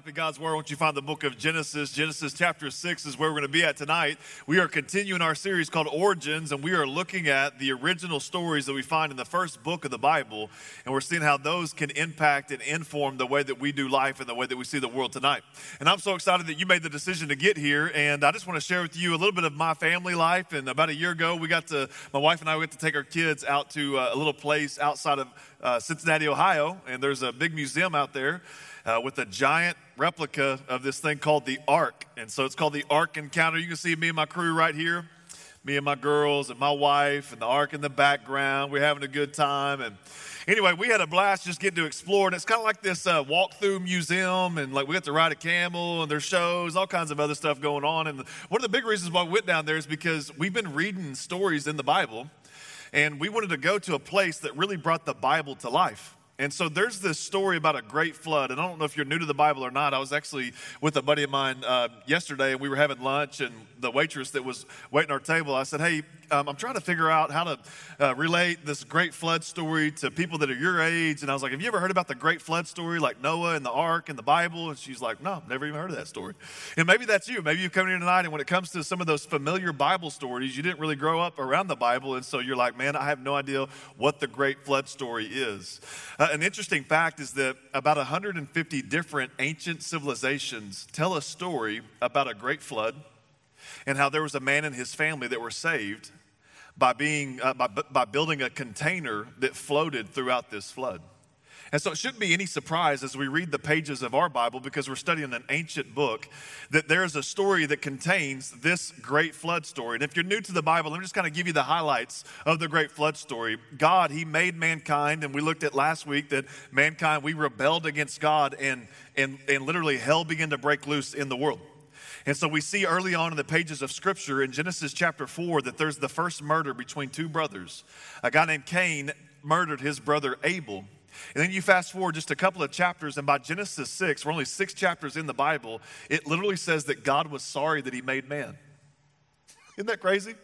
Copy of God's Word, won't you find the book of Genesis? Genesis chapter 6 is where we're going to be at tonight. We are continuing our series called Origins, and we are looking at the original stories that we find in the first book of the Bible, and we're seeing how those can impact and inform the way that we do life and the way that we see the world tonight. And I'm so excited that you made the decision to get here, and I just want to share with you a little bit of my family life. And about a year ago, we got to, my wife and I went to take our kids out to uh, a little place outside of uh, Cincinnati, Ohio, and there's a big museum out there uh, with a giant replica of this thing called the Ark. And so it's called the Ark Encounter. You can see me and my crew right here, me and my girls and my wife, and the Ark in the background. We're having a good time. And anyway, we had a blast just getting to explore. And it's kind of like this uh, walk through museum, and like we got to ride a camel, and there's shows, all kinds of other stuff going on. And one of the big reasons why we went down there is because we've been reading stories in the Bible, and we wanted to go to a place that really brought the Bible to life. And so there's this story about a great flood. And I don't know if you're new to the Bible or not. I was actually with a buddy of mine uh, yesterday, and we were having lunch, and the waitress that was waiting our table, I said, Hey, um, I'm trying to figure out how to uh, relate this great flood story to people that are your age. And I was like, Have you ever heard about the great flood story, like Noah and the ark and the Bible? And she's like, No, never even heard of that story. And maybe that's you. Maybe you come here tonight, and when it comes to some of those familiar Bible stories, you didn't really grow up around the Bible. And so you're like, Man, I have no idea what the great flood story is. Uh, an interesting fact is that about 150 different ancient civilizations tell a story about a great flood and how there was a man and his family that were saved by, being, uh, by, by building a container that floated throughout this flood. And so it shouldn't be any surprise as we read the pages of our Bible, because we're studying an ancient book, that there's a story that contains this great flood story. And if you're new to the Bible, let me just kind of give you the highlights of the great flood story. God, He made mankind, and we looked at last week that mankind, we rebelled against God, and, and, and literally hell began to break loose in the world. And so we see early on in the pages of Scripture in Genesis chapter 4 that there's the first murder between two brothers. A guy named Cain murdered his brother Abel. And then you fast forward just a couple of chapters, and by Genesis 6, we're only six chapters in the Bible, it literally says that God was sorry that he made man. Isn't that crazy?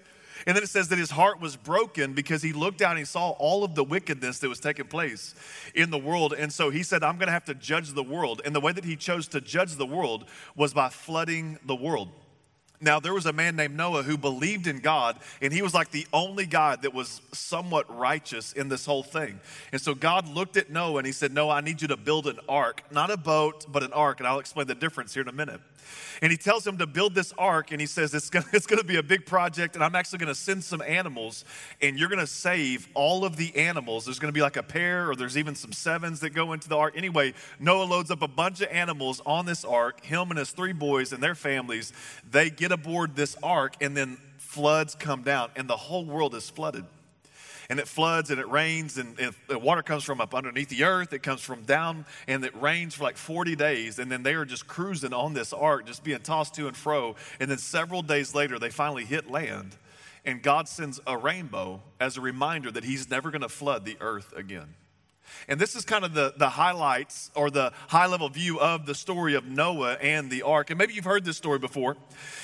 And then it says that his heart was broken because he looked out and he saw all of the wickedness that was taking place in the world. And so he said, I'm going to have to judge the world. And the way that he chose to judge the world was by flooding the world. Now, there was a man named Noah who believed in God, and he was like the only guy that was somewhat righteous in this whole thing. And so God looked at Noah and he said, Noah, I need you to build an ark, not a boat, but an ark. And I'll explain the difference here in a minute. And he tells him to build this ark, and he says, It's gonna, it's gonna be a big project, and I'm actually gonna send some animals, and you're gonna save all of the animals. There's gonna be like a pair, or there's even some sevens that go into the ark. Anyway, Noah loads up a bunch of animals on this ark, him and his three boys and their families. They get aboard this ark, and then floods come down, and the whole world is flooded. And it floods and it rains and, and, the water comes from up underneath the earth. It comes from down and it rains for like 40 days. And then they are just cruising on this ark just being tossed to and fro. And then several days later they finally hit land. And god sends a rainbow as a reminder that he's never going to flood the earth again and this is kind of the, the highlights or the high level view of the story of Noah and the ark. And maybe you've heard this story before,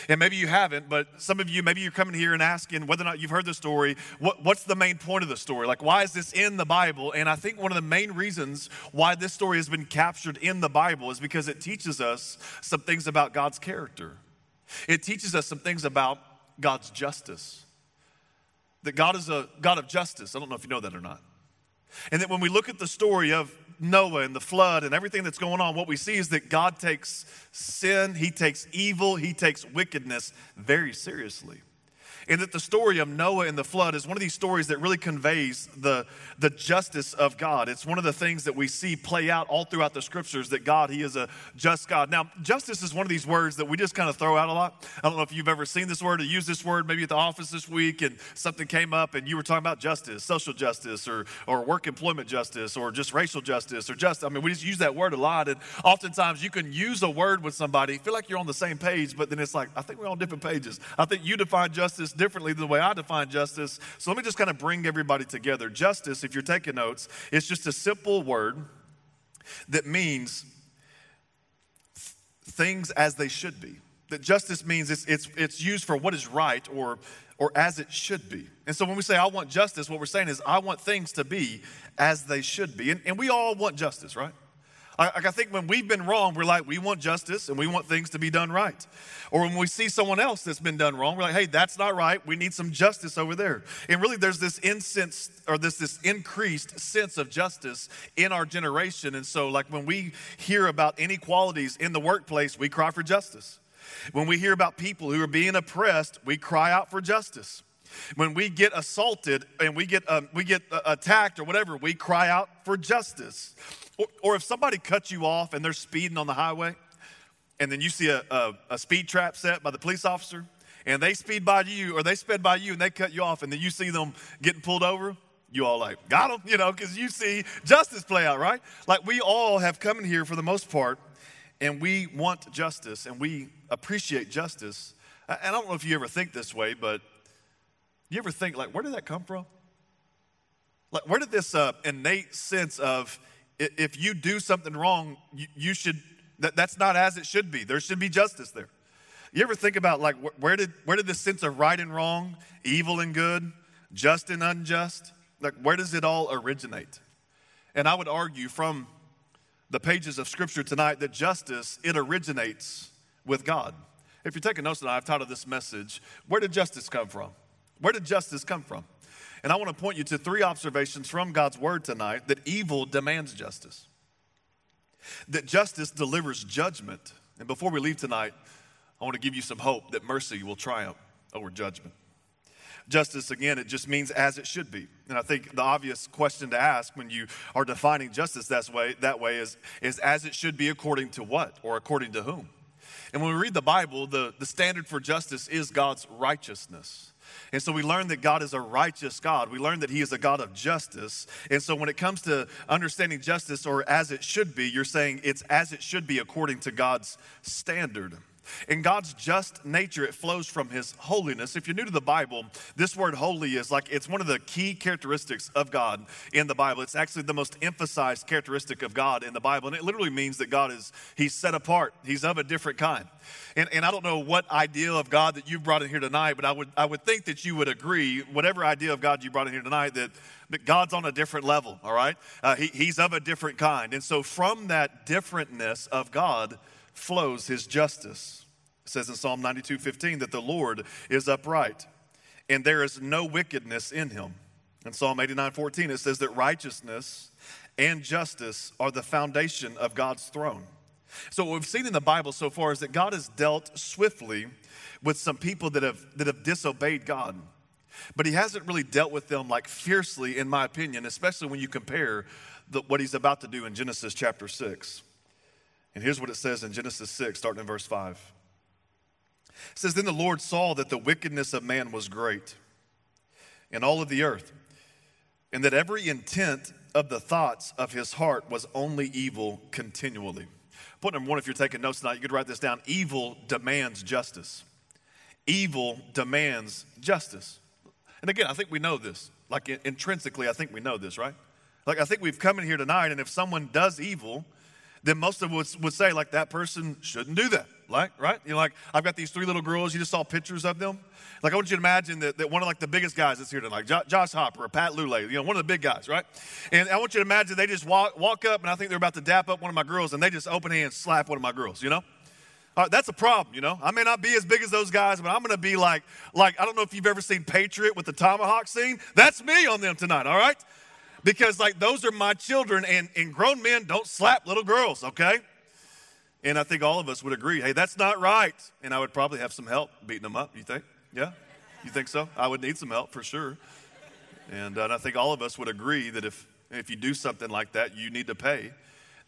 and maybe you haven't, but some of you, maybe you're coming here and asking whether or not you've heard the story. What, what's the main point of the story? Like, why is this in the Bible? And I think one of the main reasons why this story has been captured in the Bible is because it teaches us some things about God's character, it teaches us some things about God's justice. That God is a God of justice. I don't know if you know that or not. And that when we look at the story of Noah and the flood and everything that's going on, what we see is that God takes sin, He takes evil, He takes wickedness very seriously and that the story of Noah and the flood is one of these stories that really conveys the, the justice of God. It's one of the things that we see play out all throughout the scriptures that God, He is a just God. Now, justice is one of these words that we just kind of throw out a lot. I don't know if you've ever seen this word or used this word maybe at the office this week and something came up and you were talking about justice, social justice, or, or work employment justice, or just racial justice, or just, I mean, we just use that word a lot. And oftentimes you can use a word with somebody, feel like you're on the same page, but then it's like, I think we're on different pages. I think you define justice justice differently than the way I define justice. So let me just kind of bring everybody together. Justice, if you're taking notes, it's just a simple word that means things as they should be. That justice means it's, it's, it's used for what is right or, or as it should be. And so when we say, I want justice, what we're saying is, I want things to be as they should be. And, and we all want justice, right? I, I think when we've been wrong, we're like, we want justice and we want things to be done right. Or when we see someone else that's been done wrong, we're like, hey, that's not right. We need some justice over there. And really, there's this incense or this, this increased sense of justice in our generation. And so, like, when we hear about inequalities in the workplace, we cry for justice. When we hear about people who are being oppressed, we cry out for justice. When we get assaulted and we get, um, we get uh, attacked or whatever, we cry out for justice. Or, or, if somebody cuts you off and they're speeding on the highway, and then you see a, a, a speed trap set by the police officer, and they speed by you or they sped by you and they cut you off, and then you see them getting pulled over, you all like, got them, you know, because you see justice play out, right? Like we all have come in here for the most part, and we want justice and we appreciate justice. And I don't know if you ever think this way, but you ever think, like, where did that come from? Like, where did this uh, innate sense of if you do something wrong, you, you should, that, that's not as it should be. There should be justice there. You ever think about, like, where did, where did this sense of right and wrong, evil and good, just and unjust, like, where does it all originate? And I would argue from the pages of Scripture tonight that justice, it originates with God. If you're taking notes tonight, I've titled this message, Where Did Justice Come From? Where did justice come from? And I want to point you to three observations from God's word tonight that evil demands justice, that justice delivers judgment. And before we leave tonight, I want to give you some hope that mercy will triumph over judgment. Justice, again, it just means as it should be. And I think the obvious question to ask when you are defining justice that way, that way is, is as it should be according to what or according to whom? And when we read the Bible, the, the standard for justice is God's righteousness. And so we learn that God is a righteous God. We learn that He is a God of justice. And so when it comes to understanding justice or as it should be, you're saying it's as it should be according to God's standard. In God's just nature, it flows from His holiness. If you're new to the Bible, this word holy is like it's one of the key characteristics of God in the Bible. It's actually the most emphasized characteristic of God in the Bible. And it literally means that God is He's set apart, He's of a different kind. And, and I don't know what idea of God that you've brought in here tonight, but I would, I would think that you would agree, whatever idea of God you brought in here tonight, that, that God's on a different level, all right? Uh, he, he's of a different kind. And so from that differentness of God, flows his justice. It says in Psalm 92 15 that the Lord is upright and there is no wickedness in him. In Psalm 89 14, it says that righteousness and justice are the foundation of God's throne. So, what we've seen in the Bible so far is that God has dealt swiftly with some people that have, that have disobeyed God. But He hasn't really dealt with them like fiercely, in my opinion, especially when you compare the, what He's about to do in Genesis chapter 6. And here's what it says in Genesis 6, starting in verse 5. It says, Then the Lord saw that the wickedness of man was great in all of the earth, and that every intent of the thoughts of his heart was only evil continually. Point number one, if you're taking notes tonight, you could write this down. Evil demands justice. Evil demands justice. And again, I think we know this. Like intrinsically, I think we know this, right? Like I think we've come in here tonight, and if someone does evil, then most of us would say, like, that person shouldn't do that. Like, right? You know, like, I've got these three little girls, you just saw pictures of them. Like, I want you to imagine that, that one of like the biggest guys that's here tonight, like Josh Hopper or Pat Lule, you know, one of the big guys, right? And I want you to imagine they just walk, walk up, and I think they're about to dap up one of my girls, and they just open hands slap one of my girls, you know? All right, that's a problem, you know. I may not be as big as those guys, but I'm going to be like, like I don't know if you've ever seen Patriot with the tomahawk scene. That's me on them tonight. All right, because like those are my children and, and grown men don't slap little girls okay? And i think all of us would agree hey that's not right. And i would probably have some help beating them up you think? Yeah? You think so? I would need some help for sure. And, uh, and i think all of us would agree that if if you do something like that you need to pay.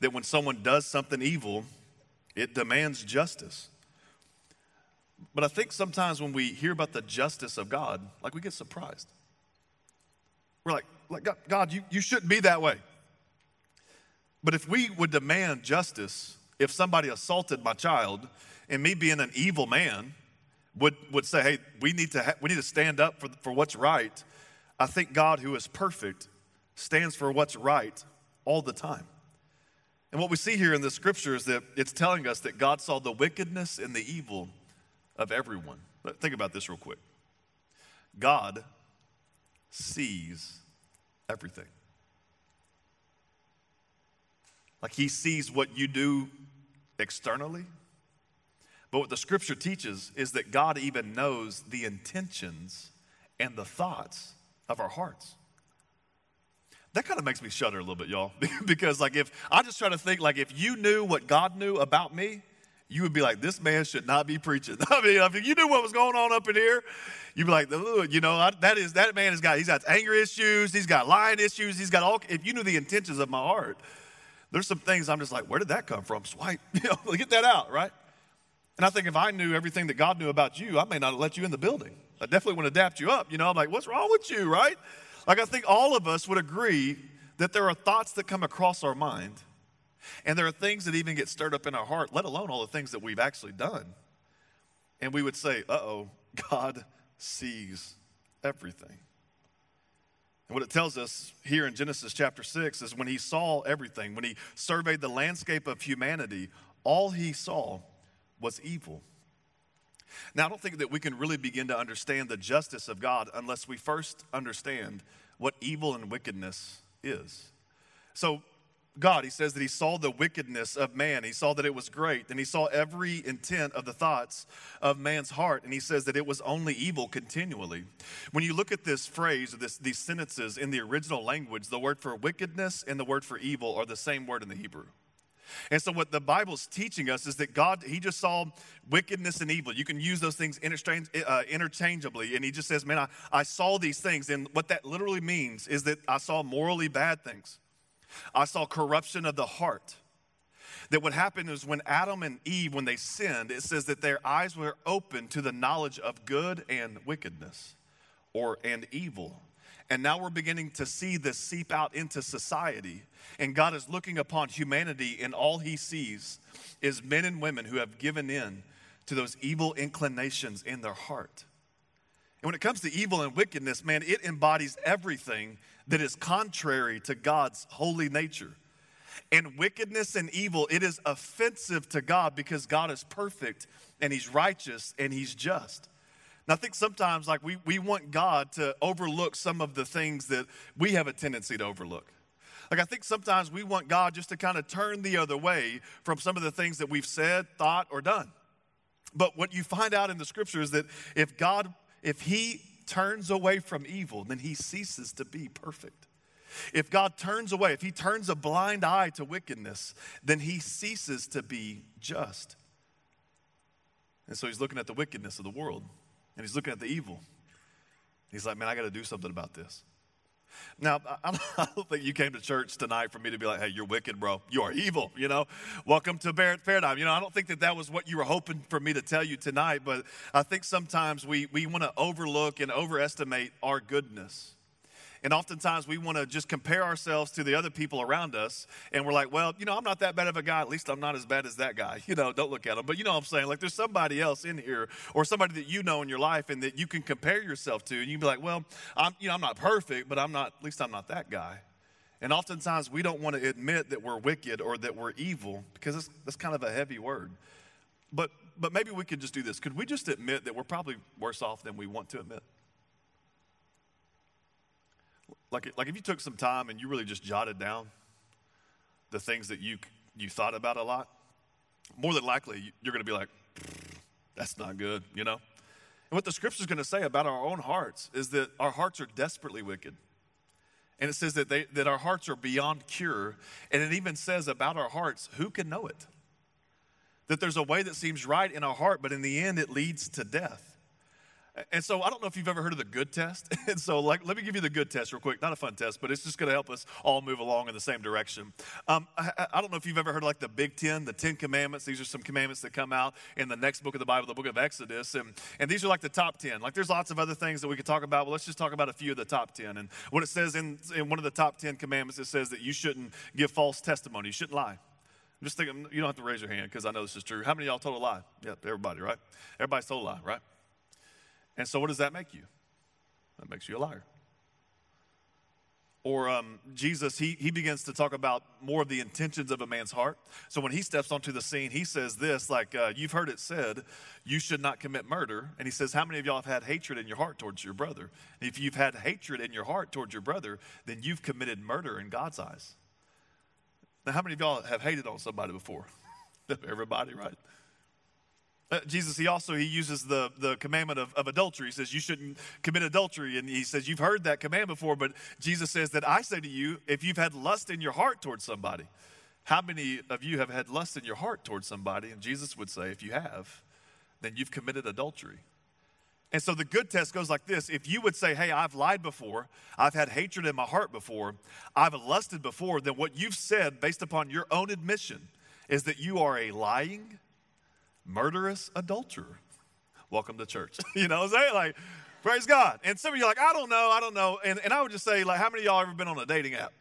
That when someone does something evil it demands justice. But i think sometimes when we hear about the justice of god like we get surprised. We're like like, God, God you, you shouldn't be that way. But if we would demand justice, if somebody assaulted my child, and me being an evil man would, would say, hey, we need to, ha- we need to stand up for, for what's right, I think God, who is perfect, stands for what's right all the time. And what we see here in the scripture is that it's telling us that God saw the wickedness and the evil of everyone. Think about this real quick. God sees everything. Like he sees what you do externally. But what the scripture teaches is that God even knows the intentions and the thoughts of our hearts. That kind of makes me shudder a little bit, y'all. because, like, if I just try to think, like, if you knew what God knew about me, you would be like, this man should not be preaching. I mean, if you knew what was going on up in here, you'd be like, you know, I, that is that man has got he's got anger issues, he's got lying issues, he's got all. If you knew the intentions of my heart, there's some things I'm just like, where did that come from? Swipe, you know, get that out, right? And I think if I knew everything that God knew about you, I may not have let you in the building. I definitely to adapt you up. You know, I'm like, what's wrong with you, right? Like, I think all of us would agree that there are thoughts that come across our mind, and there are things that even get stirred up in our heart, let alone all the things that we've actually done. And we would say, uh oh, God sees everything. And what it tells us here in Genesis chapter 6 is when he saw everything, when he surveyed the landscape of humanity, all he saw was evil. Now, I don't think that we can really begin to understand the justice of God unless we first understand what evil and wickedness is. So, God, he says that he saw the wickedness of man. He saw that it was great. And he saw every intent of the thoughts of man's heart. And he says that it was only evil continually. When you look at this phrase, or this, these sentences in the original language, the word for wickedness and the word for evil are the same word in the Hebrew. And so, what the Bible's teaching us is that God, He just saw wickedness and evil. You can use those things uh, interchangeably. And He just says, Man, I, I saw these things. And what that literally means is that I saw morally bad things. I saw corruption of the heart. That what happened is when Adam and Eve, when they sinned, it says that their eyes were open to the knowledge of good and wickedness or and evil. And now we're beginning to see this seep out into society. And God is looking upon humanity, and all he sees is men and women who have given in to those evil inclinations in their heart. And when it comes to evil and wickedness, man, it embodies everything that is contrary to God's holy nature. And wickedness and evil, it is offensive to God because God is perfect and He's righteous and He's just. And I think sometimes, like, we, we want God to overlook some of the things that we have a tendency to overlook. Like, I think sometimes we want God just to kind of turn the other way from some of the things that we've said, thought, or done. But what you find out in the scripture is that if God, if He turns away from evil, then He ceases to be perfect. If God turns away, if He turns a blind eye to wickedness, then He ceases to be just. And so He's looking at the wickedness of the world and he's looking at the evil. He's like, man, I got to do something about this. Now, I don't think you came to church tonight for me to be like, hey, you're wicked, bro. You are evil, you know? Welcome to Paradigm. You know, I don't think that that was what you were hoping for me to tell you tonight, but I think sometimes we, we want to overlook and overestimate our goodness. And oftentimes we want to just compare ourselves to the other people around us. And we're like, well, you know, I'm not that bad of a guy. At least I'm not as bad as that guy. You know, don't look at him. But you know what I'm saying? Like there's somebody else in here or somebody that you know in your life and that you can compare yourself to. And you can be like, well, I'm, you know, I'm not perfect, but I'm not, at least I'm not that guy. And oftentimes we don't want to admit that we're wicked or that we're evil because that's kind of a heavy word. But, but maybe we could just do this. Could we just admit that we're probably worse off than we want to admit? Like, like if you took some time and you really just jotted down the things that you, you thought about a lot, more than likely you're going to be like, that's not good, you know? And what the scripture's going to say about our own hearts is that our hearts are desperately wicked. And it says that, they, that our hearts are beyond cure. And it even says about our hearts, who can know it? That there's a way that seems right in our heart, but in the end, it leads to death. And so I don't know if you've ever heard of the good test. And so, like, let me give you the good test real quick. Not a fun test, but it's just going to help us all move along in the same direction. Um, I, I, don't know if you've ever heard like the Big Ten, the Ten Commandments. These are some commandments that come out in the next book of the Bible, the book of Exodus. And, and these are like the top 10. Like, there's lots of other things that we could talk about, but let's just talk about a few of the top 10. And what it says in, in one of the top 10 commandments, it says that you shouldn't give false testimony, you shouldn't lie. I'm just thinking, you don't have to raise your hand because I know this is true. How many y'all told a lie? Yep, everybody, right? Everybody's told a lie, right? And so, what does that make you? That makes you a liar. Or um, Jesus, he, he begins to talk about more of the intentions of a man's heart. So when he steps onto the scene, he says this like, uh, You've heard it said, you should not commit murder. And he says, How many of y'all have had hatred in your heart towards your brother? And if you've had hatred in your heart towards your brother, then you've committed murder in God's eyes. Now, how many of y'all have hated on somebody before? Everybody, right? Uh, Jesus, he also he uses the, the commandment of, of adultery. He says you shouldn't commit adultery. And he says, You've heard that command before, but Jesus says that I say to you, if you've had lust in your heart towards somebody, how many of you have had lust in your heart towards somebody? And Jesus would say, if you have, then you've committed adultery. And so the good test goes like this if you would say, Hey, I've lied before, I've had hatred in my heart before, I've lusted before, then what you've said based upon your own admission is that you are a lying, murderous adulterer. Welcome to church. you know what I'm saying? Like, praise God. And some of you are like, I don't know, I don't know. And, and I would just say, like, how many of y'all ever been on a dating app?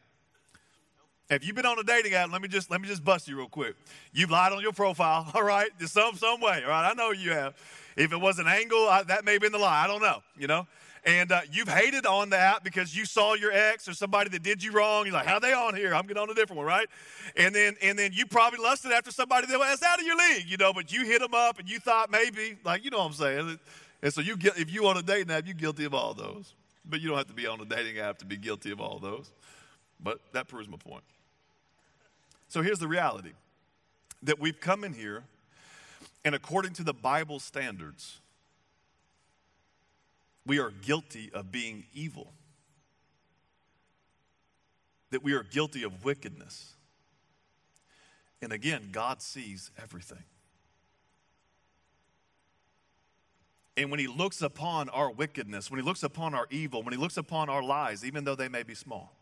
If you've been on a dating app, let me just let me just bust you real quick. You've lied on your profile, all right, some some way, all right. I know you have. If it was an angle, I, that may have been the lie. I don't know, you know and uh, you've hated on the app because you saw your ex or somebody that did you wrong. You're like, how they on here? I'm getting on a different one, right? And then and then you probably lusted after somebody that was out of your league, you know, but you hit them up and you thought maybe, like, you know what I'm saying? And so you get if you on a dating app, you're guilty of all those. But you don't have to be on a dating app to be guilty of all those. But that proves my point. So here's the reality that we've come in here, and according to the Bible standards, we are guilty of being evil, that we are guilty of wickedness. And again, God sees everything. And when He looks upon our wickedness, when He looks upon our evil, when He looks upon our lies, even though they may be small,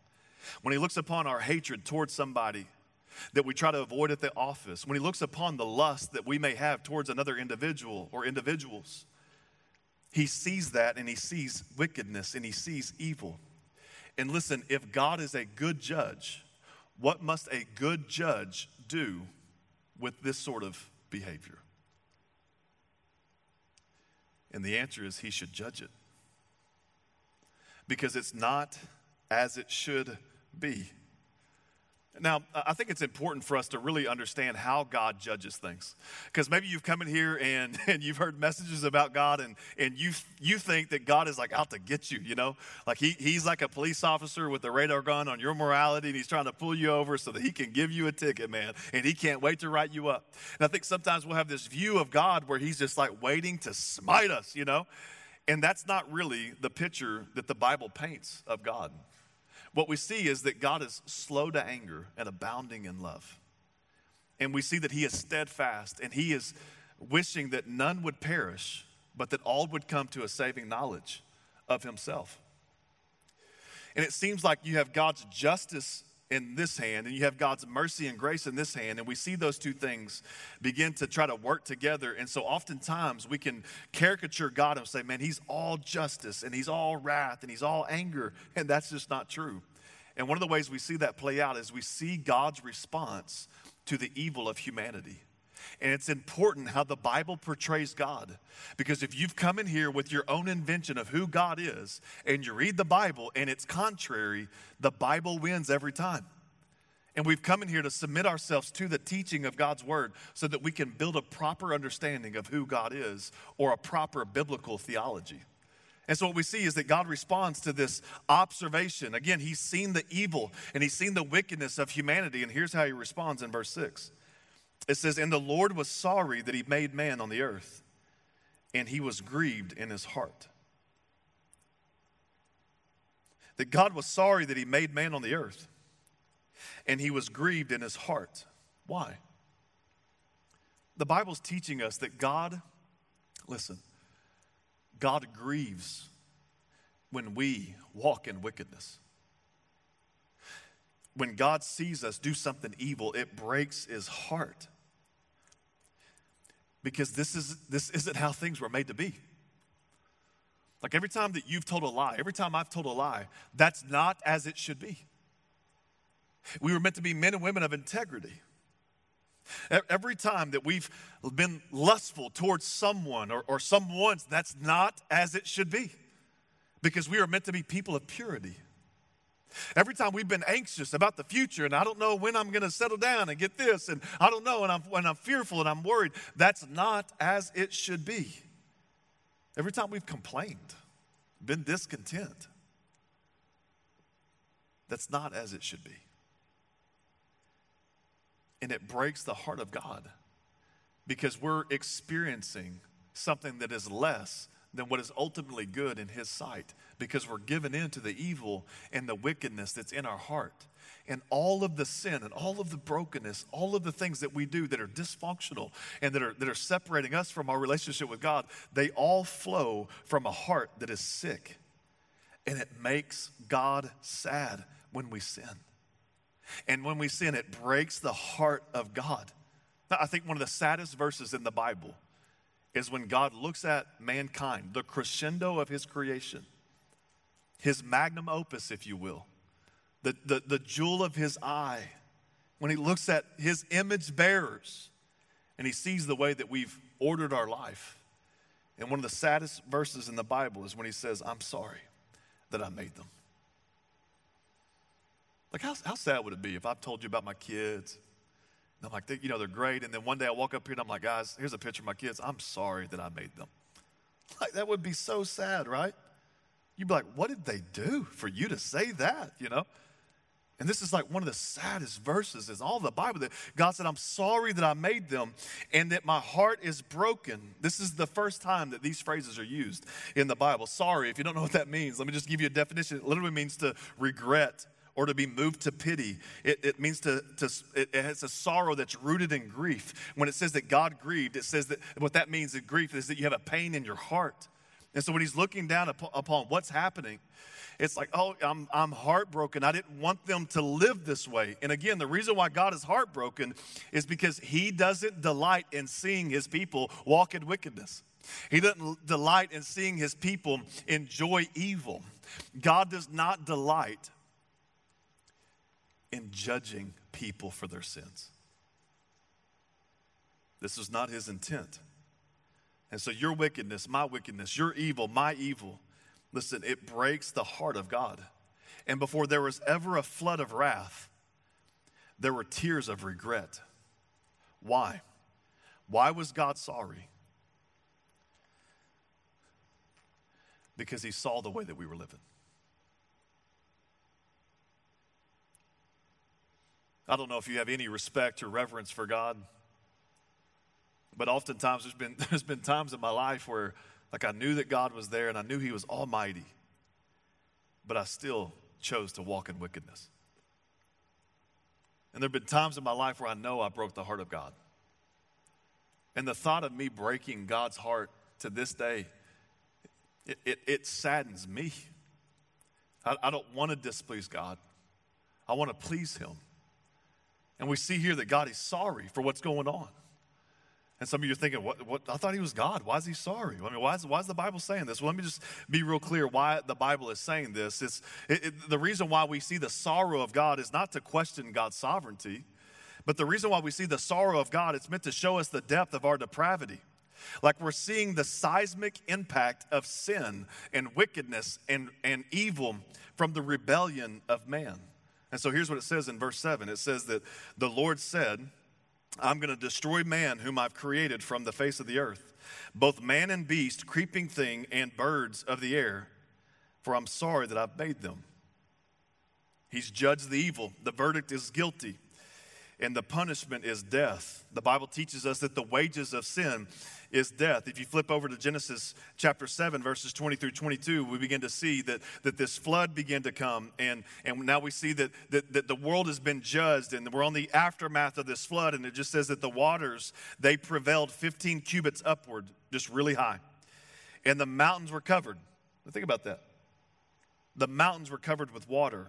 when He looks upon our hatred towards somebody that we try to avoid at the office, when He looks upon the lust that we may have towards another individual or individuals, he sees that and he sees wickedness and he sees evil. And listen, if God is a good judge, what must a good judge do with this sort of behavior? And the answer is he should judge it. Because it's not as it should be. Now, I think it's important for us to really understand how God judges things. Because maybe you've come in here and, and you've heard messages about God and, and you, you think that God is like out to get you, you know? Like he, he's like a police officer with a radar gun on your morality and he's trying to pull you over so that he can give you a ticket, man. And he can't wait to write you up. And I think sometimes we'll have this view of God where he's just like waiting to smite us, you know? And that's not really the picture that the Bible paints of God what we see is that God is slow to anger and abounding in love. And we see that He is steadfast and He is wishing that none would perish, but that all would come to a saving knowledge of Himself. And it seems like you have God's justice in this hand and you have God's mercy and grace in this hand. And we see those two things begin to try to work together. And so oftentimes we can caricature God and say, man, he's all justice and he's all wrath and he's all anger. And that's just not true. And one of the ways we see that play out is we see God's response to the evil of humanity. And it's important how the Bible portrays God. Because if you've come in here with your own invention of who God is and you read the Bible and it's contrary, the Bible wins every time. And we've come in here to submit ourselves to the teaching of God's word so that we can build a proper understanding of who God is or a proper biblical theology. And so, what we see is that God responds to this observation. Again, He's seen the evil and He's seen the wickedness of humanity. And here's how He responds in verse 6 it says, And the Lord was sorry that he made man on the earth, and he was grieved in his heart. That God was sorry that he made man on the earth, and he was grieved in his heart. Why? The Bible's teaching us that God, listen, God grieves when we walk in wickedness. When God sees us do something evil, it breaks his heart because this, is, this isn't how things were made to be. Like every time that you've told a lie, every time I've told a lie, that's not as it should be. We were meant to be men and women of integrity. Every time that we've been lustful towards someone or, or someone's, that's not as it should be because we are meant to be people of purity. Every time we've been anxious about the future and I don't know when I'm going to settle down and get this and I don't know and I'm, when I'm fearful and I'm worried, that's not as it should be. Every time we've complained, been discontent, that's not as it should be. And it breaks the heart of God because we're experiencing something that is less than what is ultimately good in His sight because we're given into the evil and the wickedness that's in our heart. And all of the sin and all of the brokenness, all of the things that we do that are dysfunctional and that are, that are separating us from our relationship with God, they all flow from a heart that is sick. And it makes God sad when we sin. And when we sin, it breaks the heart of God. I think one of the saddest verses in the Bible is when God looks at mankind, the crescendo of his creation, his magnum opus, if you will, the, the, the jewel of his eye, when he looks at his image bearers and he sees the way that we've ordered our life. And one of the saddest verses in the Bible is when he says, I'm sorry that I made them. Like, how, how sad would it be if I told you about my kids and I'm like, you know, they're great. And then one day I walk up here and I'm like, guys, here's a picture of my kids. I'm sorry that I made them. Like, that would be so sad, right? You'd be like, what did they do for you to say that, you know? And this is like one of the saddest verses in all the Bible that God said, I'm sorry that I made them and that my heart is broken. This is the first time that these phrases are used in the Bible. Sorry, if you don't know what that means, let me just give you a definition. It literally means to regret or to be moved to pity. It, it means to, to it, has a sorrow that's rooted in grief. When it says that God grieved, it says that what that means in grief is that you have a pain in your heart. And so when he's looking down upon what's happening, it's like, oh, I'm, I'm heartbroken. I didn't want them to live this way. And again, the reason why God is heartbroken is because he doesn't delight in seeing his people walk in wickedness. He doesn't delight in seeing his people enjoy evil. God does not delight in judging people for their sins. This was not his intent. And so, your wickedness, my wickedness, your evil, my evil, listen, it breaks the heart of God. And before there was ever a flood of wrath, there were tears of regret. Why? Why was God sorry? Because he saw the way that we were living. I don't know if you have any respect or reverence for God, but oftentimes there's been, there's been times in my life where, like, I knew that God was there and I knew He was almighty, but I still chose to walk in wickedness. And there have been times in my life where I know I broke the heart of God. And the thought of me breaking God's heart to this day, it, it, it saddens me. I, I don't want to displease God, I want to please Him. And we see here that God is sorry for what's going on. And some of you are thinking, what, what, I thought he was God. Why is he sorry? I mean, why is, why is the Bible saying this? Well, let me just be real clear why the Bible is saying this. It's, it, it, the reason why we see the sorrow of God is not to question God's sovereignty, but the reason why we see the sorrow of God, it's meant to show us the depth of our depravity. Like we're seeing the seismic impact of sin and wickedness and, and evil from the rebellion of man. And so here's what it says in verse 7 it says that the Lord said, I'm going to destroy man whom I've created from the face of the earth, both man and beast, creeping thing, and birds of the air, for I'm sorry that I've made them. He's judged the evil. The verdict is guilty, and the punishment is death. The Bible teaches us that the wages of sin is death. If you flip over to Genesis chapter 7, verses 20 through 22, we begin to see that, that this flood began to come. And, and now we see that, that, that the world has been judged and we're on the aftermath of this flood. And it just says that the waters, they prevailed 15 cubits upward, just really high. And the mountains were covered. Think about that. The mountains were covered with water.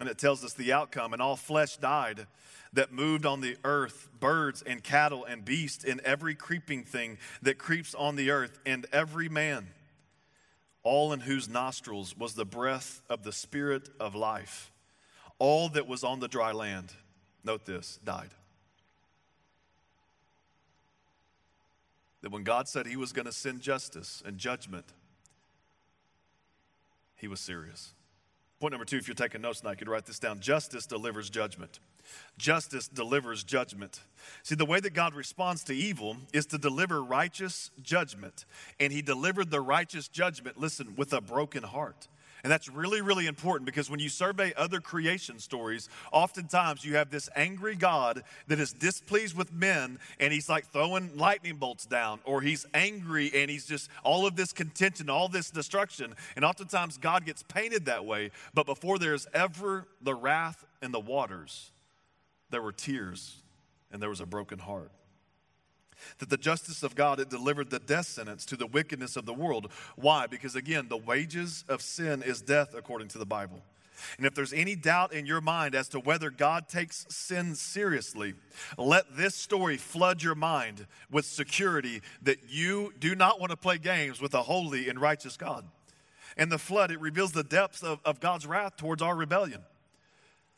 And it tells us the outcome, and all flesh died that moved on the earth, birds and cattle and beasts, and every creeping thing that creeps on the earth, and every man, all in whose nostrils was the breath of the Spirit of life. All that was on the dry land, note this, died. that when God said he was going to send justice and judgment, he was serious. Point number two, if you're taking notes now, you could write this down. Justice delivers judgment. Justice delivers judgment. See, the way that God responds to evil is to deliver righteous judgment. And he delivered the righteous judgment, listen, with a broken heart. And that's really, really important because when you survey other creation stories, oftentimes you have this angry God that is displeased with men and he's like throwing lightning bolts down, or he's angry and he's just all of this contention, all this destruction. And oftentimes God gets painted that way. But before there's ever the wrath and the waters, there were tears and there was a broken heart that the justice of God had delivered the death sentence to the wickedness of the world. Why? Because again, the wages of sin is death, according to the Bible. And if there's any doubt in your mind as to whether God takes sin seriously, let this story flood your mind with security that you do not want to play games with a holy and righteous God. And the flood, it reveals the depths of, of God's wrath towards our rebellion.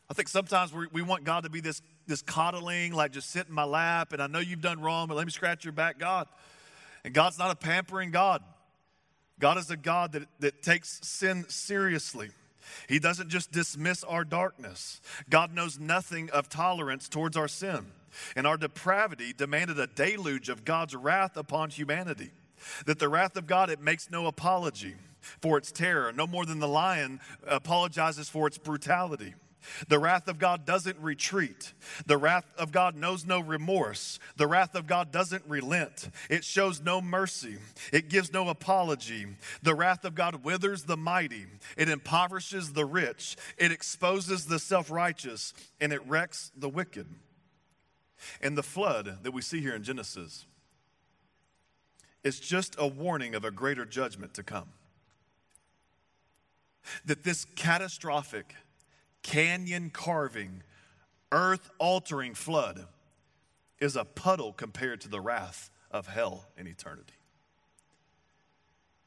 I think sometimes we, we want God to be this this coddling, like just sit in my lap, and I know you've done wrong, but let me scratch your back, God. And God's not a pampering God. God is a God that, that takes sin seriously. He doesn't just dismiss our darkness. God knows nothing of tolerance towards our sin. And our depravity demanded a deluge of God's wrath upon humanity. That the wrath of God, it makes no apology for its terror, no more than the lion apologizes for its brutality. The wrath of God doesn't retreat. The wrath of God knows no remorse. The wrath of God doesn't relent. It shows no mercy. It gives no apology. The wrath of God withers the mighty. It impoverishes the rich. It exposes the self righteous. And it wrecks the wicked. And the flood that we see here in Genesis is just a warning of a greater judgment to come. That this catastrophic, canyon carving, earth altering flood is a puddle compared to the wrath of hell in eternity.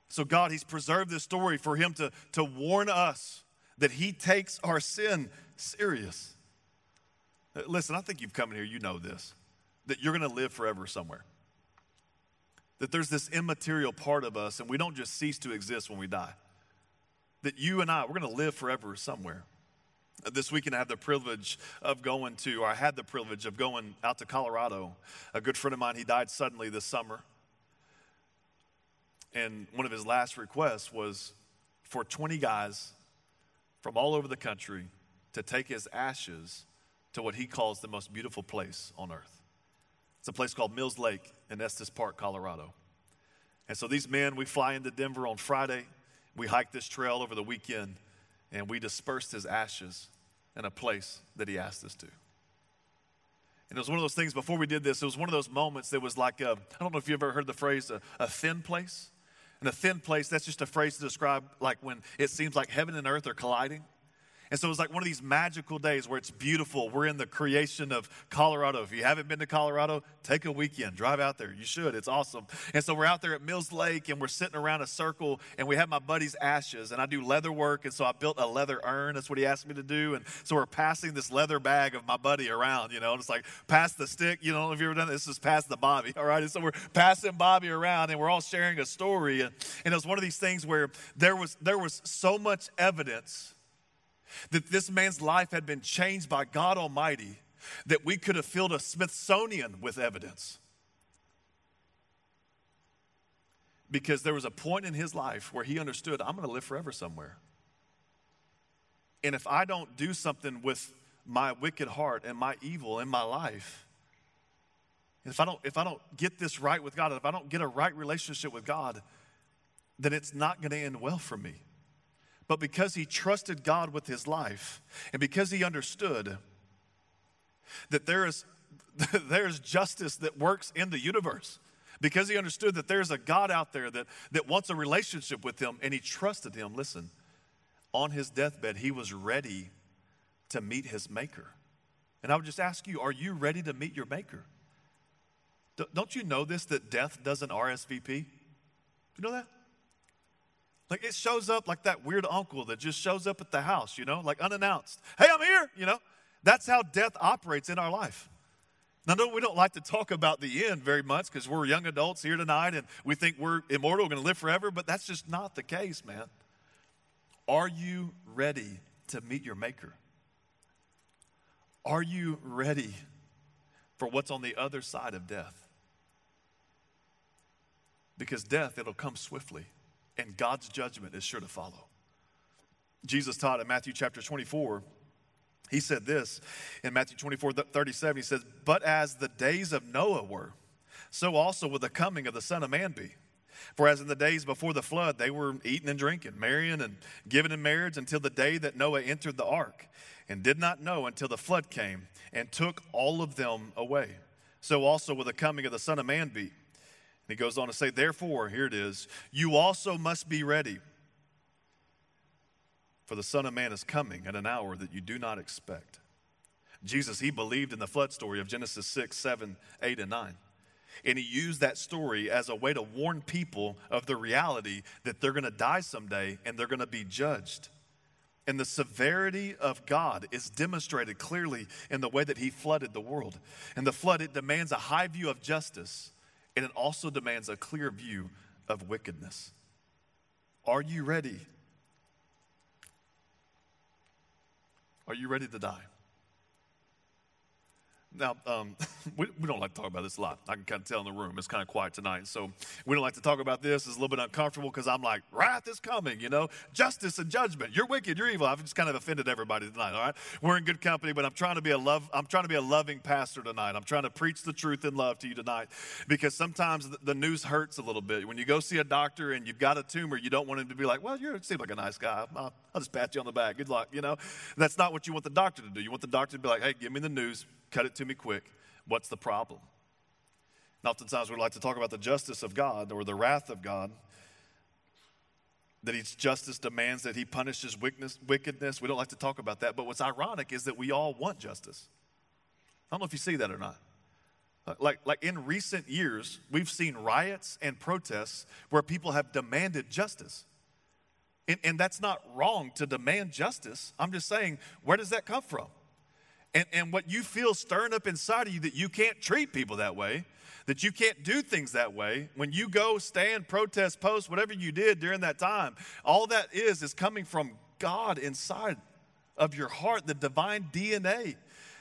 So, God, He's preserved this story for Him to, to warn us that He takes our sin serious. Listen, I think you've come in here, you know this, that you're going to live forever somewhere. That there's this immaterial part of us, and we don't just cease to exist when we die. That you and I, we're going to live forever somewhere. This weekend, I had the privilege of going to, or I had the privilege of going out to Colorado. A good friend of mine, he died suddenly this summer. And one of his last requests was for 20 guys from all over the country to take his ashes to what he calls the most beautiful place on earth. It's a place called Mills Lake in Estes Park, Colorado. And so these men, we fly into Denver on Friday. We hike this trail over the weekend and we dispersed his ashes in a place that he asked us to. And it was one of those things before we did this, it was one of those moments that was like, I don't know if you ever heard the phrase a, a thin place. And a thin place, that's just a phrase to describe like when it seems like heaven and earth are colliding. And so it was like one of these magical days where it's beautiful. We're in the creation of Colorado. If you haven't been to Colorado, take a weekend, drive out there. You should, it's awesome. And so we're out there at Mills Lake and we're sitting around a circle and we have my buddy's ashes. And I do leather work. And so I built a leather urn. That's what he asked me to do. And so we're passing this leather bag of my buddy around, you know, it's like pass the stick. You know, if you've ever done this, is pass the Bobby. All right. And so we're passing Bobby around and we're all sharing a story. And, and it was one of these things where there was, there was so much evidence that this man's life had been changed by God Almighty, that we could have filled a Smithsonian with evidence. Because there was a point in his life where he understood, I'm going to live forever somewhere. And if I don't do something with my wicked heart and my evil in my life, if I don't if I don't get this right with God, if I don't get a right relationship with God, then it's not going to end well for me but because he trusted God with his life and because he understood that there is, there is justice that works in the universe, because he understood that there's a God out there that, that wants a relationship with him and he trusted him, listen, on his deathbed, he was ready to meet his maker. And I would just ask you, are you ready to meet your maker? Don't you know this that death doesn't RSVP? You know that? Like it shows up like that weird uncle that just shows up at the house, you know, like unannounced. Hey, I'm here, you know. That's how death operates in our life. Now, no, we don't like to talk about the end very much because we're young adults here tonight and we think we're immortal, we're going to live forever, but that's just not the case, man. Are you ready to meet your Maker? Are you ready for what's on the other side of death? Because death, it'll come swiftly, and God's judgment is sure to follow. Jesus taught in Matthew chapter 24 he said this in Matthew 24 37. He says, But as the days of Noah were, so also will the coming of the Son of Man be. For as in the days before the flood, they were eating and drinking, marrying and giving in marriage until the day that Noah entered the ark, and did not know until the flood came and took all of them away. So also will the coming of the Son of Man be. He goes on to say, Therefore, here it is, you also must be ready for the Son of Man is coming at an hour that you do not expect. Jesus, he believed in the flood story of Genesis 6, 7, 8, and 9. And he used that story as a way to warn people of the reality that they're going to die someday and they're going to be judged. And the severity of God is demonstrated clearly in the way that he flooded the world. And the flood, it demands a high view of justice, and it also demands a clear view of wickedness. Are you ready Are you ready to die? Now, um, we, we, don't like to talk about this a lot. I can kind of tell in the room. It's kind of quiet tonight. So we don't like to talk about this. It's a little bit uncomfortable because I'm like, wrath is coming, you know, justice and judgment. You're wicked, you're evil. I've just kind of offended everybody tonight, all right? We're in good company, but I'm trying to be a love, I'm trying to be a loving pastor tonight. I'm trying to preach the truth in love to you tonight because sometimes the, news hurts a little bit. When you go see a doctor and you've got a tumor, you don't want him to be like, well, you seem like a nice guy. I'll, I'll just pat you on the back. Good luck, you know? That's not what you want the doctor to do. You want the doctor to be like, hey, give me the news cut it to me quick. What's the problem? And oftentimes we like to talk about the justice of God or the wrath of God. That his justice demands that he punishes wickedness. We don't like to talk about that. But what's ironic is that we all want justice. I don't know if you see that or not. Like, like in recent years, we've seen riots and protests where people have demanded justice. And, and that's not wrong to demand justice. I'm just saying, where does that come from? And, and what you feel stirring up inside of you that you can't treat people that way, that you can't do things that way, when you go stand, protest, post, whatever you did during that time, all that is is coming from God inside of your heart, the divine DNA.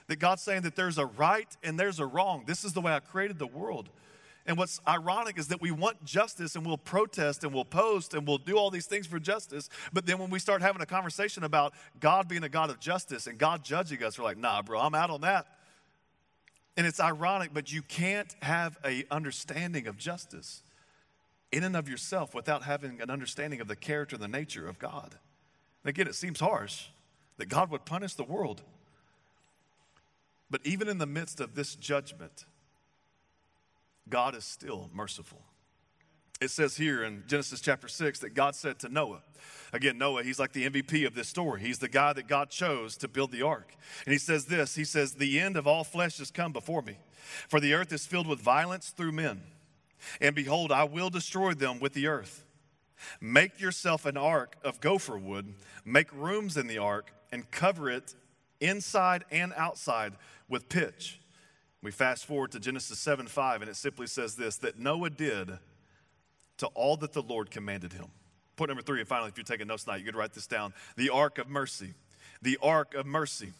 That God's saying that there's a right and there's a wrong. This is the way I created the world. And what's ironic is that we want justice and we'll protest and we'll post and we'll do all these things for justice. But then when we start having a conversation about God being a God of justice and God judging us, we're like, nah, bro, I'm out on that. And it's ironic, but you can't have a understanding of justice in and of yourself without having an understanding of the character and the nature of God. And again, it seems harsh that God would punish the world. But even in the midst of this judgment, God is still merciful. It says here in Genesis chapter 6 that God said to Noah, again, Noah, he's like the MVP of this story. He's the guy that God chose to build the ark. And he says this He says, The end of all flesh has come before me, for the earth is filled with violence through men. And behold, I will destroy them with the earth. Make yourself an ark of gopher wood, make rooms in the ark, and cover it inside and outside with pitch. We fast forward to Genesis 7 5, and it simply says this that Noah did to all that the Lord commanded him. Point number three, and finally, if you're taking notes tonight, you could write this down the ark of mercy. The ark of mercy.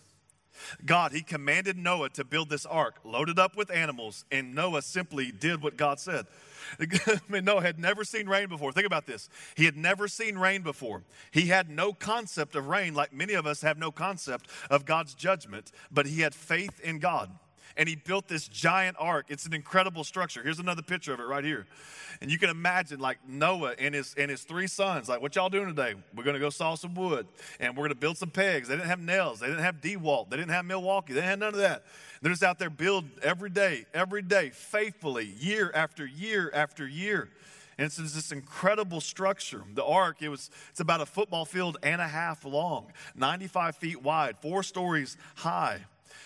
God, He commanded Noah to build this ark, loaded up with animals, and Noah simply did what God said. I mean, Noah had never seen rain before. Think about this. He had never seen rain before. He had no concept of rain, like many of us have no concept of God's judgment, but he had faith in God and he built this giant ark. It's an incredible structure. Here's another picture of it right here. And you can imagine like Noah and his and his three sons, like, what y'all doing today? We're gonna go saw some wood and we're gonna build some pegs. They didn't have nails, they didn't have DeWalt, they didn't have Milwaukee, they have none of that. They're just out there build every day, every day, faithfully, year after year after year. And it's this incredible structure. The ark, it was it's about a football field and a half long, 95 feet wide, four stories high.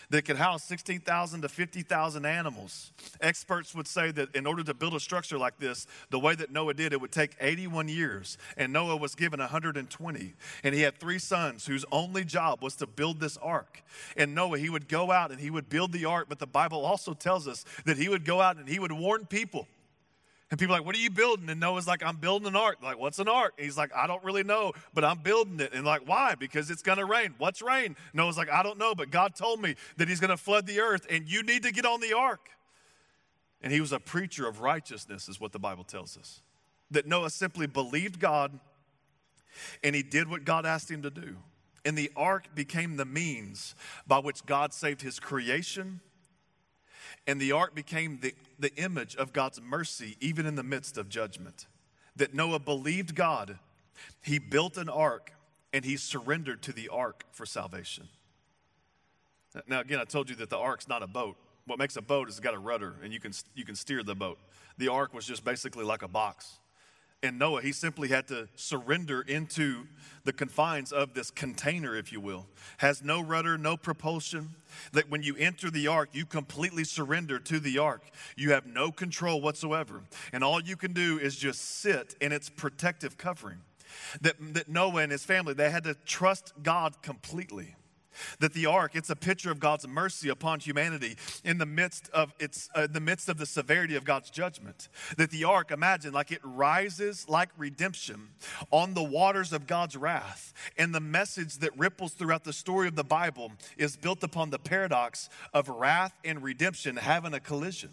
That could house 16,000 to 50,000 animals. Experts would say that in order to build a structure like this, the way that Noah did, it would take 81 years, and Noah was given 120. And he had three sons whose only job was to build this ark. And Noah, he would go out and he would build the ark, but the Bible also tells us that he would go out and he would warn people and people are like, What are you building? And Noah's like, I'm building an ark. Like, what's an ark? And he's like, I don't really know, but I'm building it. And like, why? Because it's gonna rain. What's rain? Noah's like, I don't know, but God told me that he's gonna flood the earth and you need to get on the ark. And he was a preacher of righteousness, is what the Bible tells us. That Noah simply believed God and he did what God asked him to do. And the ark became the means by which God saved his creation and the ark became the, the image of God's mercy, even in the midst of judgment. That Noah believed God, he built an ark, and he surrendered to the ark for salvation. Now, again, I told you that the ark's not a boat. What makes a boat is it's got a rudder, and you can, you can steer the boat. The ark was just basically like a box and Noah, he simply had to surrender into the confines of this container, if you will. Has no rudder, no propulsion. That when you enter the ark, you completely surrender to the ark. You have no control whatsoever. And all you can do is just sit in its protective covering. That, that Noah and his family, they had to trust God completely. That the ark, it's a picture of God's mercy upon humanity in the midst of its uh, the midst of the severity of God's judgment. That the ark, imagine, like it rises like redemption on the waters of God's wrath. And the message that ripples throughout the story of the Bible is built upon the paradox of wrath and redemption having a collision.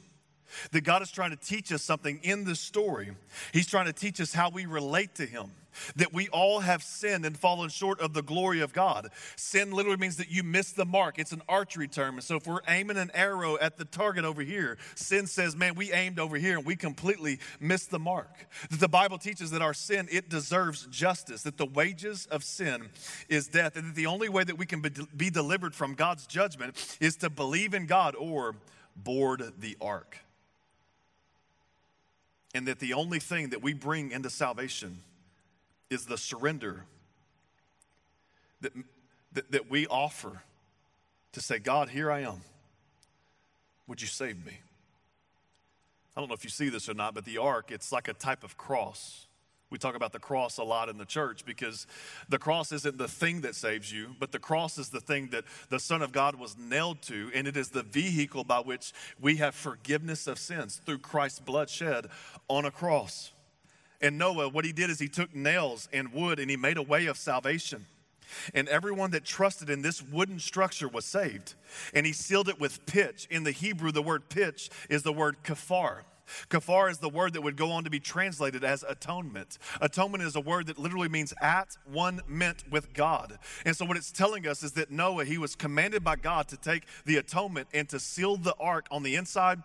That God is trying to teach us something in this story. He's trying to teach us how we relate to Him that we all have sinned and fallen short of the glory of God. Sin literally means that you miss the mark. It's an archery term. So if we're aiming an arrow at the target over here, sin says, man, we aimed over here and we completely missed the mark. That the Bible teaches that our sin, it deserves justice, that the wages of sin is death, and that the only way that we can be delivered from God's judgment is to believe in God or board the ark. And that the only thing that we bring into salvation is the surrender that, that, that we offer to say, God, here I am. Would you save me? I don't know if you see this or not, but the ark, it's like a type of cross. We talk about the cross a lot in the church because the cross isn't the thing that saves you, but the cross is the thing that the Son of God was nailed to, and it is the vehicle by which we have forgiveness of sins through Christ's blood shed on a cross. And Noah, what he did is he took nails and wood and he made a way of salvation. And everyone that trusted in this wooden structure was saved. And he sealed it with pitch. In the Hebrew, the word pitch is the word kafar. Kafar is the word that would go on to be translated as atonement. Atonement is a word that literally means at one meant with God. And so, what it's telling us is that Noah, he was commanded by God to take the atonement and to seal the ark on the inside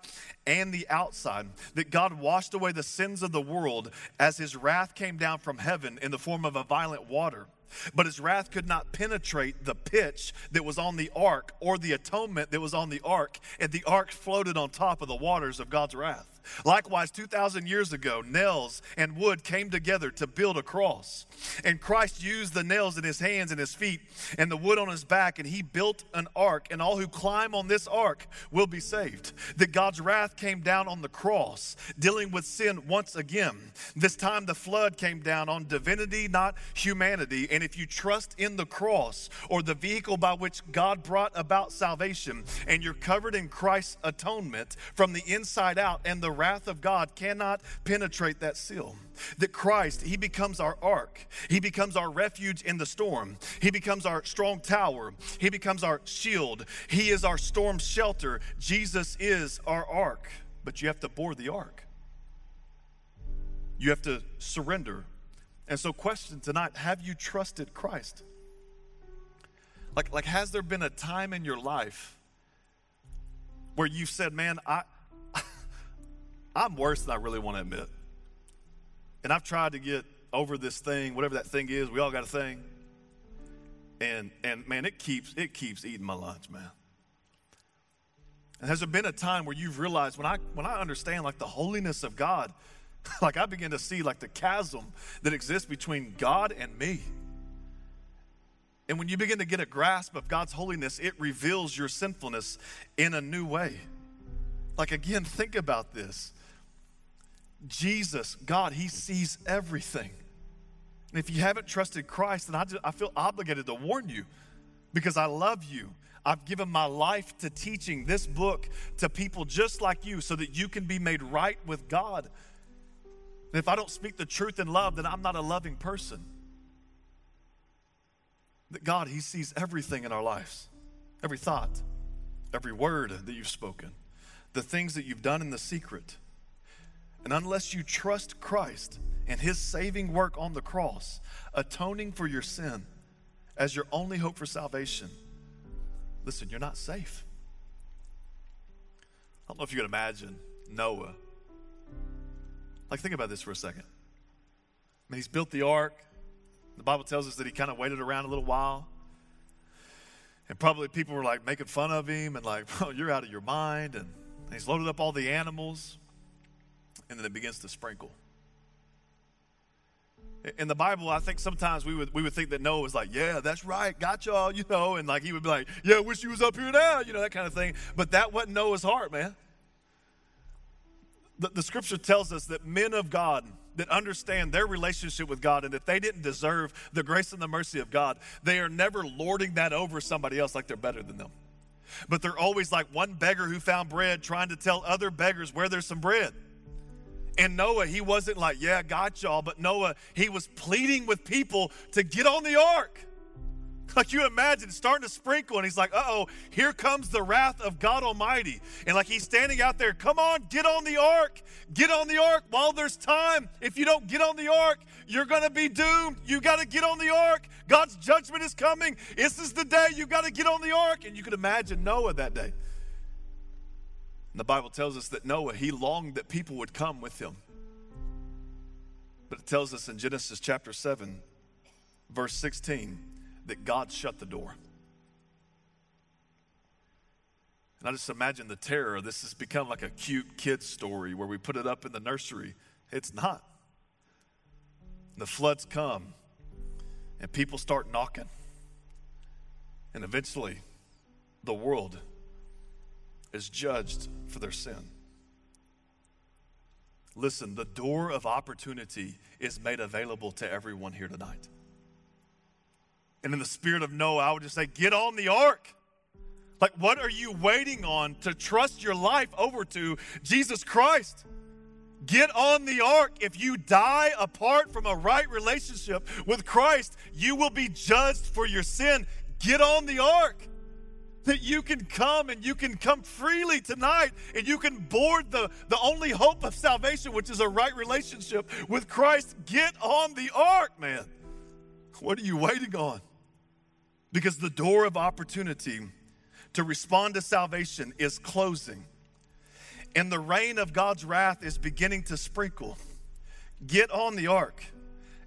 and the outside. That God washed away the sins of the world as his wrath came down from heaven in the form of a violent water. But his wrath could not penetrate the pitch that was on the ark or the atonement that was on the ark, and the ark floated on top of the waters of God's wrath. Likewise, 2,000 years ago, nails and wood came together to build a cross. And Christ used the nails in his hands and his feet and the wood on his back, and he built an ark. And all who climb on this ark will be saved. That God's wrath came down on the cross, dealing with sin once again. This time, the flood came down on divinity, not humanity. And if you trust in the cross or the vehicle by which God brought about salvation, and you're covered in Christ's atonement from the inside out, and the wrath of God cannot penetrate that seal. That Christ, He becomes our ark. He becomes our refuge in the storm. He becomes our strong tower. He becomes our shield. He is our storm shelter. Jesus is our ark. But you have to board the ark, you have to surrender. And so, question tonight have you trusted Christ? Like, like, has there been a time in your life where you've said, Man, I, I'm worse than I really want to admit. And I've tried to get over this thing, whatever that thing is. We all got a thing. And and man, it keeps it keeps eating my lunch, man. And has there been a time where you've realized when I when I understand like the holiness of God, like I begin to see like the chasm that exists between God and me. And when you begin to get a grasp of God's holiness, it reveals your sinfulness in a new way. Like, again, think about this Jesus, God, He sees everything. And if you haven't trusted Christ, then I, I feel obligated to warn you because I love you. I've given my life to teaching this book to people just like you so that you can be made right with God. And if I don't speak the truth in love, then I'm not a loving person. That God, He sees everything in our lives every thought, every word that you've spoken, the things that you've done in the secret. And unless you trust Christ and His saving work on the cross, atoning for your sin as your only hope for salvation, listen, you're not safe. I don't know if you can imagine Noah. Like, think about this for a second. I mean, he's built the ark. The Bible tells us that he kind of waited around a little while. And probably people were like making fun of him and like, oh, you're out of your mind. And he's loaded up all the animals. And then it begins to sprinkle. In the Bible, I think sometimes we would we would think that Noah was like, "Yeah, that's right, got y'all," you know, and like he would be like, "Yeah, wish you was up here now," you know, that kind of thing. But that wasn't Noah's heart, man. The, the scripture tells us that men of God that understand their relationship with God and that they didn't deserve the grace and the mercy of God, they are never lording that over somebody else like they're better than them. But they're always like one beggar who found bread trying to tell other beggars where there's some bread. And Noah, he wasn't like, yeah, got y'all, but Noah, he was pleading with people to get on the ark. Like you imagine, starting to sprinkle, and he's like, uh oh, here comes the wrath of God Almighty. And like he's standing out there, come on, get on the ark. Get on the ark while there's time. If you don't get on the ark, you're to be doomed. You got to get on the ark. God's judgment is coming. This is the day you got to get on the ark. And you could imagine Noah that day. And the Bible tells us that Noah, he longed that people would come with him. But it tells us in Genesis chapter 7, verse 16 that God shut the door. And I just imagine the terror. This has become like a cute kid's story where we put it up in the nursery. It's not. The floods come, and people start knocking. And eventually, the world is judged for their sin. Listen, the door of opportunity is made available to everyone here tonight. And in the spirit of Noah, I would just say, get on the ark. Like, what are you waiting on to trust your life over to Jesus Christ? Get on the ark. If you die apart from a right relationship with Christ, you will be judged for your sin. Get on the ark. That you can come and you can come freely tonight and you can board the, the only hope of salvation, which is a right relationship with Christ. Get on the ark, man. What are you waiting on? because the door of opportunity to respond to salvation is closing. And the rain of God's wrath is beginning to sprinkle. Get on the ark.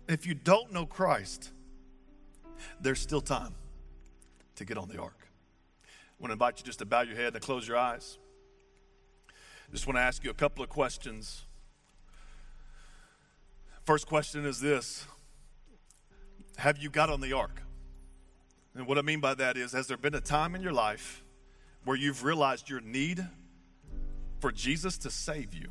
If you don't know Christ, there's still time to get on the ark. I want to invite you just to bow your head and close your eyes. Just want to ask you a couple of questions. First question is this Have you got on the ark? And what I mean by that is, has there been a time in your life where you've realized your need for Jesus to save you?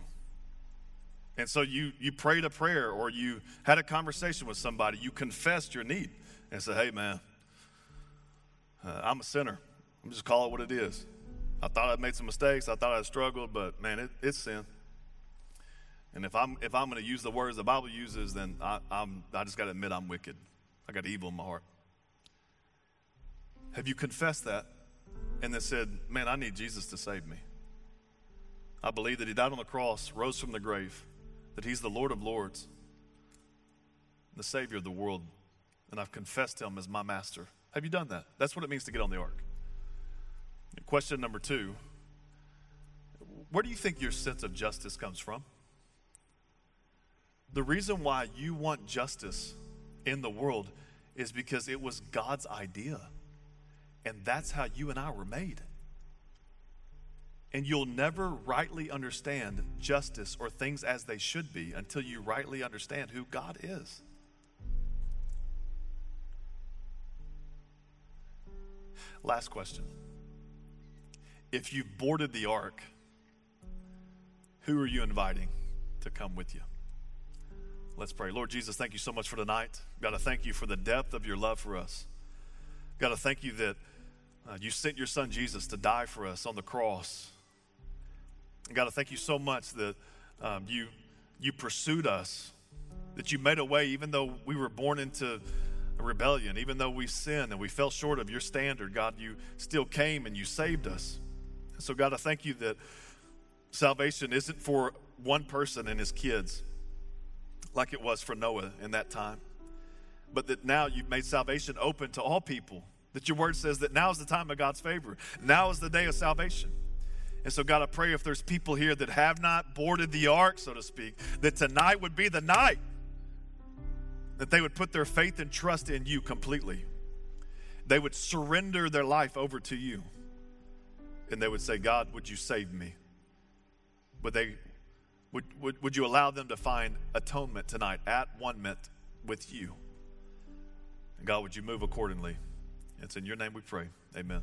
And so you, you prayed a prayer or you had a conversation with somebody, you confessed your need and said, hey, man, uh, I'm a sinner. I'm just call it what it is. I thought I'd made some mistakes. I thought I'd struggled, but man, it, it's sin. And if I'm if I'm going to use the words the Bible uses, then I, I'm I just got to admit I'm wicked. I got evil in my heart. Have you confessed that and then said, Man, I need Jesus to save me? I believe that He died on the cross, rose from the grave, that He's the Lord of Lords, the Savior of the world, and I've confessed Him as my master. Have you done that? That's what it means to get on the ark. Question number two Where do you think your sense of justice comes from? The reason why you want justice in the world is because it was God's idea. And that's how you and I were made. And you'll never rightly understand justice or things as they should be until you rightly understand who God is. Last question. If you've boarded the ark, who are you inviting to come with you? Let's pray. Lord Jesus, thank you so much for tonight. God, I thank you for the depth of your love for us. God, I thank you that uh, you sent your son Jesus to die for us on the cross. And God, I thank you so much that um, you, you pursued us, that you made a way even though we were born into a rebellion, even though we sinned and we fell short of your standard. God, you still came and you saved us. So, God, I thank you that salvation isn't for one person and his kids like it was for Noah in that time, but that now you've made salvation open to all people. That your word says that now is the time of God's favor, now is the day of salvation. And so, God, I pray if there's people here that have not boarded the ark, so to speak, that tonight would be the night that they would put their faith and trust in you completely. They would surrender their life over to you. And they would say, God, would you save me? Would they would, would, would you allow them to find atonement tonight at one minute with you? And God, would you move accordingly? It's in your name we pray. Amen.